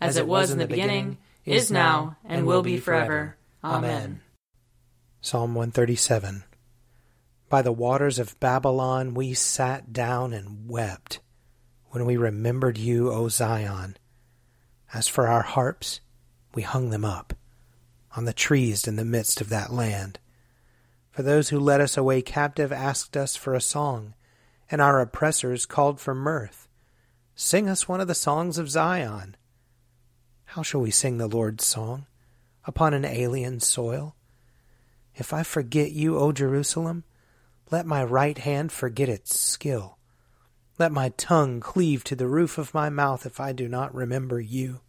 as it was in the beginning, is now, and will be forever. Amen. Psalm 137 By the waters of Babylon we sat down and wept when we remembered you, O Zion. As for our harps, we hung them up on the trees in the midst of that land. For those who led us away captive asked us for a song, and our oppressors called for mirth. Sing us one of the songs of Zion. How shall we sing the Lord's song upon an alien soil? If I forget you, O Jerusalem, let my right hand forget its skill. Let my tongue cleave to the roof of my mouth if I do not remember you,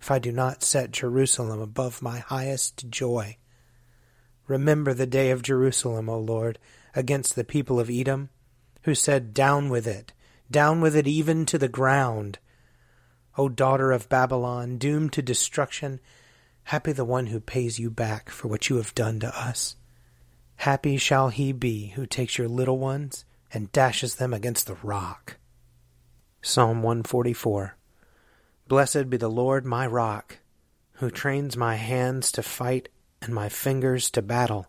if I do not set Jerusalem above my highest joy. Remember the day of Jerusalem, O Lord, against the people of Edom, who said, Down with it, down with it even to the ground. O daughter of Babylon, doomed to destruction, Happy the one who pays you back for what you have done to us. Happy shall he be who takes your little ones and dashes them against the rock. Psalm 144 Blessed be the Lord my rock, who trains my hands to fight and my fingers to battle,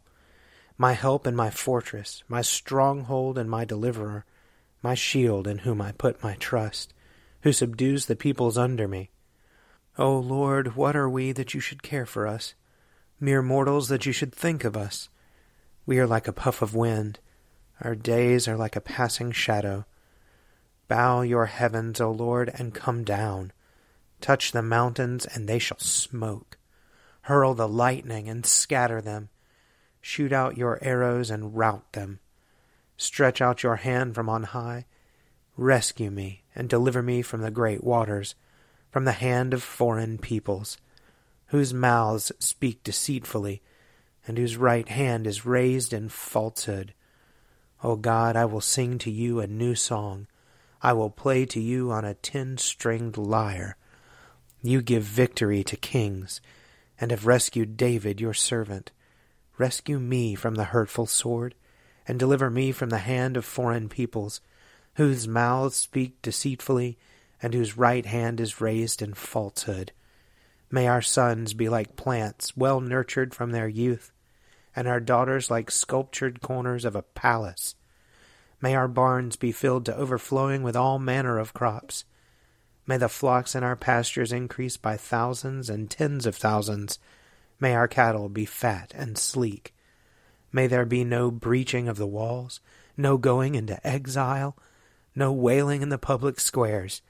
my help and my fortress, my stronghold and my deliverer, my shield in whom I put my trust, who subdues the peoples under me. O Lord, what are we that you should care for us? Mere mortals that you should think of us. We are like a puff of wind. Our days are like a passing shadow. Bow your heavens, O Lord, and come down. Touch the mountains, and they shall smoke. Hurl the lightning, and scatter them. Shoot out your arrows, and rout them. Stretch out your hand from on high. Rescue me, and deliver me from the great waters from the hand of foreign peoples, whose mouths speak deceitfully, and whose right hand is raised in falsehood. O God, I will sing to you a new song. I will play to you on a ten stringed lyre. You give victory to kings, and have rescued David your servant. Rescue me from the hurtful sword, and deliver me from the hand of foreign peoples, whose mouths speak deceitfully, and whose right hand is raised in falsehood. May our sons be like plants well nurtured from their youth, and our daughters like sculptured corners of a palace. May our barns be filled to overflowing with all manner of crops. May the flocks in our pastures increase by thousands and tens of thousands. May our cattle be fat and sleek. May there be no breaching of the walls, no going into exile, no wailing in the public squares.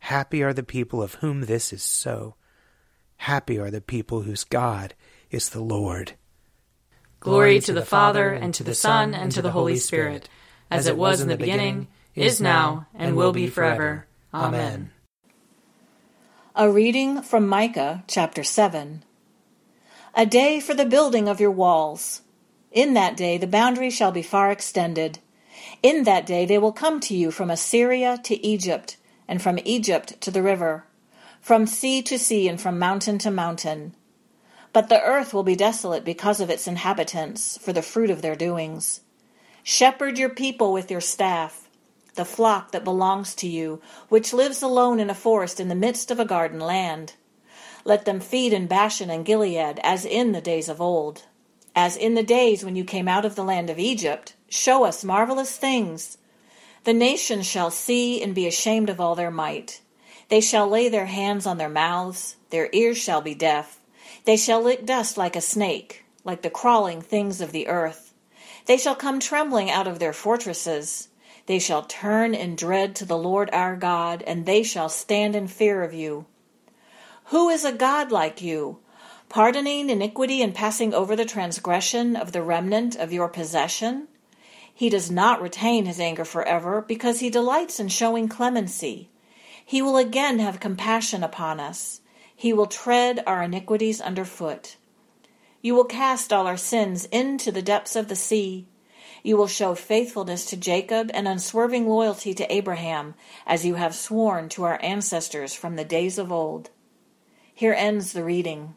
Happy are the people of whom this is so. Happy are the people whose God is the Lord. Glory to the Father, and to the Son, and to the Holy Spirit, as it was in the beginning, is now, and will be forever. Amen. A reading from Micah chapter 7. A day for the building of your walls. In that day the boundary shall be far extended. In that day they will come to you from Assyria to Egypt, and from Egypt to the river, from sea to sea, and from mountain to mountain. But the earth will be desolate because of its inhabitants, for the fruit of their doings. Shepherd your people with your staff, the flock that belongs to you, which lives alone in a forest in the midst of a garden land. Let them feed in Bashan and Gilead, as in the days of old. As in the days when you came out of the land of Egypt, show us marvelous things. The nations shall see and be ashamed of all their might. They shall lay their hands on their mouths, their ears shall be deaf. They shall lick dust like a snake, like the crawling things of the earth. They shall come trembling out of their fortresses. They shall turn in dread to the Lord our God, and they shall stand in fear of you. Who is a God like you, pardoning iniquity and passing over the transgression of the remnant of your possession? He does not retain his anger forever, because he delights in showing clemency. He will again have compassion upon us. He will tread our iniquities under foot. You will cast all our sins into the depths of the sea. You will show faithfulness to Jacob and unswerving loyalty to Abraham, as you have sworn to our ancestors from the days of old. Here ends the reading.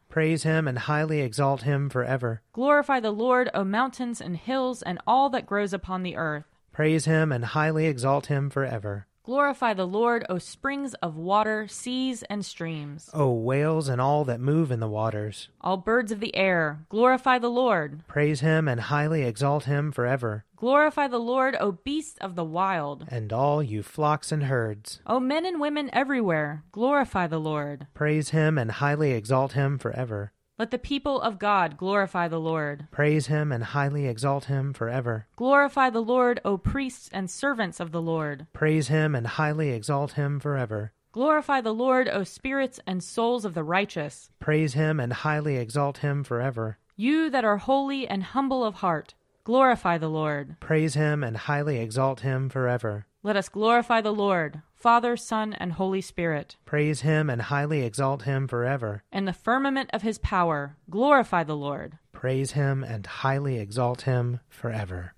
Praise him and highly exalt him forever. Glorify the Lord, O mountains and hills, and all that grows upon the earth. Praise him and highly exalt him forever. Glorify the Lord, O springs of water, seas, and streams. O whales and all that move in the waters. All birds of the air, glorify the Lord. Praise him and highly exalt him forever. Glorify the Lord, O beasts of the wild. And all you flocks and herds. O men and women everywhere, glorify the Lord. Praise him and highly exalt him forever. Let the people of God glorify the Lord. Praise him and highly exalt him forever. Glorify the Lord, O priests and servants of the Lord. Praise him and highly exalt him forever. Glorify the Lord, O spirits and souls of the righteous. Praise him and highly exalt him forever. You that are holy and humble of heart, glorify the Lord. Praise him and highly exalt him forever. Let us glorify the Lord, Father, Son, and Holy Spirit. Praise him and highly exalt him forever. In the firmament of his power, glorify the Lord. Praise him and highly exalt him forever.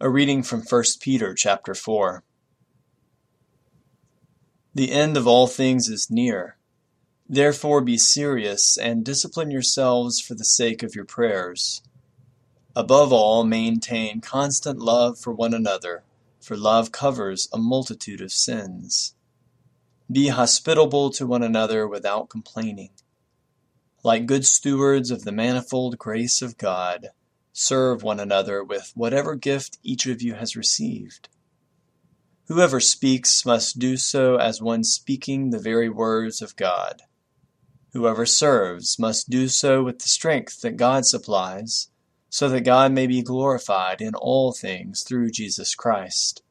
A reading from 1 Peter chapter 4. The end of all things is near. Therefore be serious and discipline yourselves for the sake of your prayers. Above all, maintain constant love for one another, for love covers a multitude of sins. Be hospitable to one another without complaining. Like good stewards of the manifold grace of God, serve one another with whatever gift each of you has received. Whoever speaks must do so as one speaking the very words of God. Whoever serves must do so with the strength that God supplies so that God may be glorified in all things through Jesus Christ.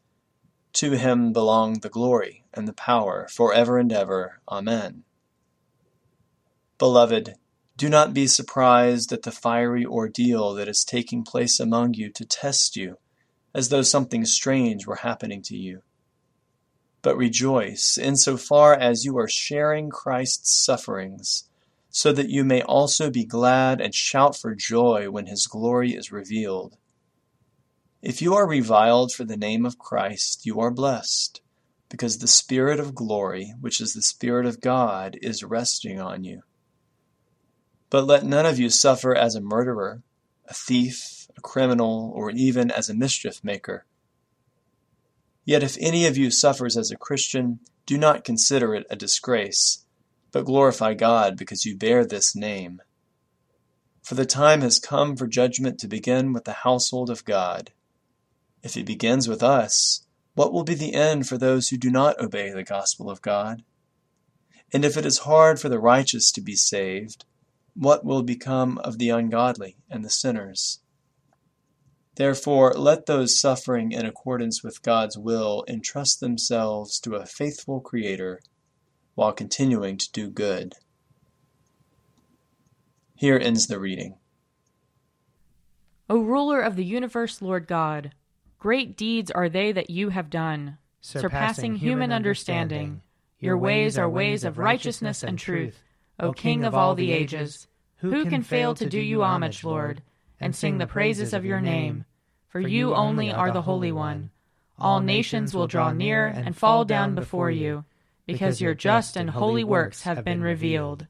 To him belong the glory and the power for ever and ever. Amen. Beloved, do not be surprised at the fiery ordeal that is taking place among you to test you, as though something strange were happening to you. But rejoice in so far as you are sharing Christ's sufferings so that you may also be glad and shout for joy when his glory is revealed. If you are reviled for the name of Christ, you are blessed, because the Spirit of glory, which is the Spirit of God, is resting on you. But let none of you suffer as a murderer, a thief, a criminal, or even as a mischief maker. Yet if any of you suffers as a Christian, do not consider it a disgrace, but glorify God because you bear this name. For the time has come for judgment to begin with the household of God. If it begins with us, what will be the end for those who do not obey the gospel of God? And if it is hard for the righteous to be saved, what will become of the ungodly and the sinners? Therefore, let those suffering in accordance with God's will entrust themselves to a faithful Creator while continuing to do good. Here ends the reading. O ruler of the universe, Lord God, great deeds are they that you have done, surpassing, surpassing human understanding. Your ways are ways of righteousness and truth, O King of all the ages. Who can fail to do you homage, Lord, and sing the praises of your name? For you only are the Holy One. All nations will draw near and fall down before you, because your just and holy works have been revealed.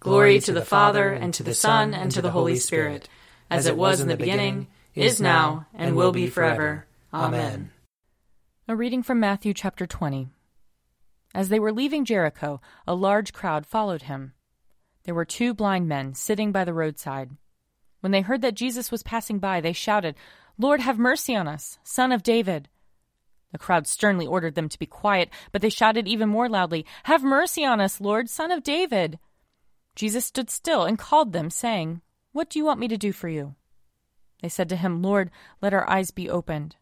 Glory to the Father, and to the Son, and to the Holy Spirit, as it was in the beginning, is now, and will be forever. Amen. A reading from Matthew chapter 20. As they were leaving Jericho, a large crowd followed him. There were two blind men sitting by the roadside. When they heard that Jesus was passing by, they shouted, Lord, have mercy on us, Son of David. The crowd sternly ordered them to be quiet, but they shouted even more loudly, Have mercy on us, Lord, Son of David. Jesus stood still and called them, saying, What do you want me to do for you? They said to him, Lord, let our eyes be opened.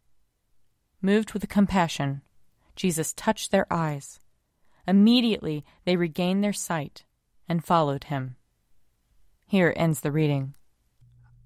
Moved with compassion, Jesus touched their eyes. Immediately they regained their sight and followed him. Here ends the reading.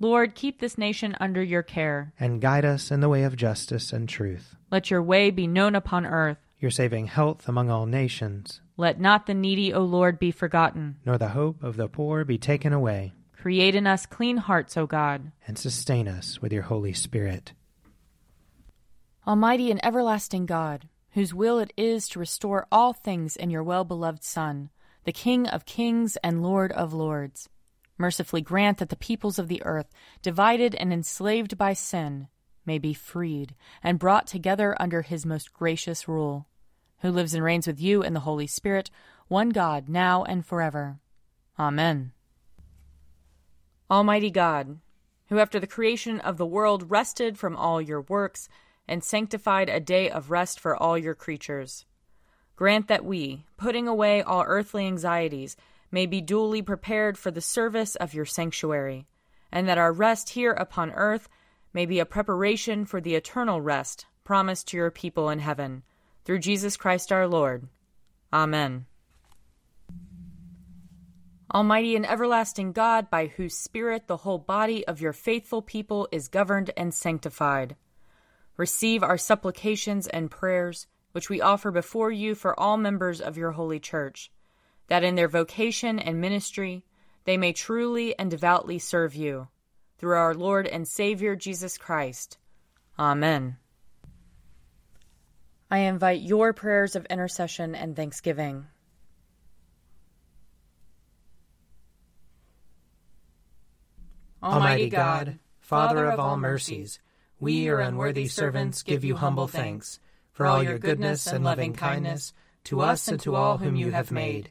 Lord, keep this nation under your care. And guide us in the way of justice and truth. Let your way be known upon earth. Your saving health among all nations. Let not the needy, O Lord, be forgotten. Nor the hope of the poor be taken away. Create in us clean hearts, O God. And sustain us with your Holy Spirit. Almighty and everlasting God, whose will it is to restore all things in your well beloved Son, the King of kings and Lord of lords mercifully grant that the peoples of the earth, divided and enslaved by sin, may be freed and brought together under his most gracious rule, who lives and reigns with you in the Holy Spirit, one God, now and forever. Amen. Almighty God, who after the creation of the world rested from all your works and sanctified a day of rest for all your creatures, grant that we, putting away all earthly anxieties, may be duly prepared for the service of your sanctuary, and that our rest here upon earth may be a preparation for the eternal rest promised to your people in heaven, through Jesus Christ our Lord. Amen. Almighty and everlasting God, by whose Spirit the whole body of your faithful people is governed and sanctified, receive our supplications and prayers, which we offer before you for all members of your holy church, that in their vocation and ministry they may truly and devoutly serve you. Through our Lord and Savior Jesus Christ. Amen. I invite your prayers of intercession and thanksgiving. Almighty God, Father of all mercies, we, your unworthy servants, give you humble thanks for all your goodness and loving kindness to us and to all whom you have made.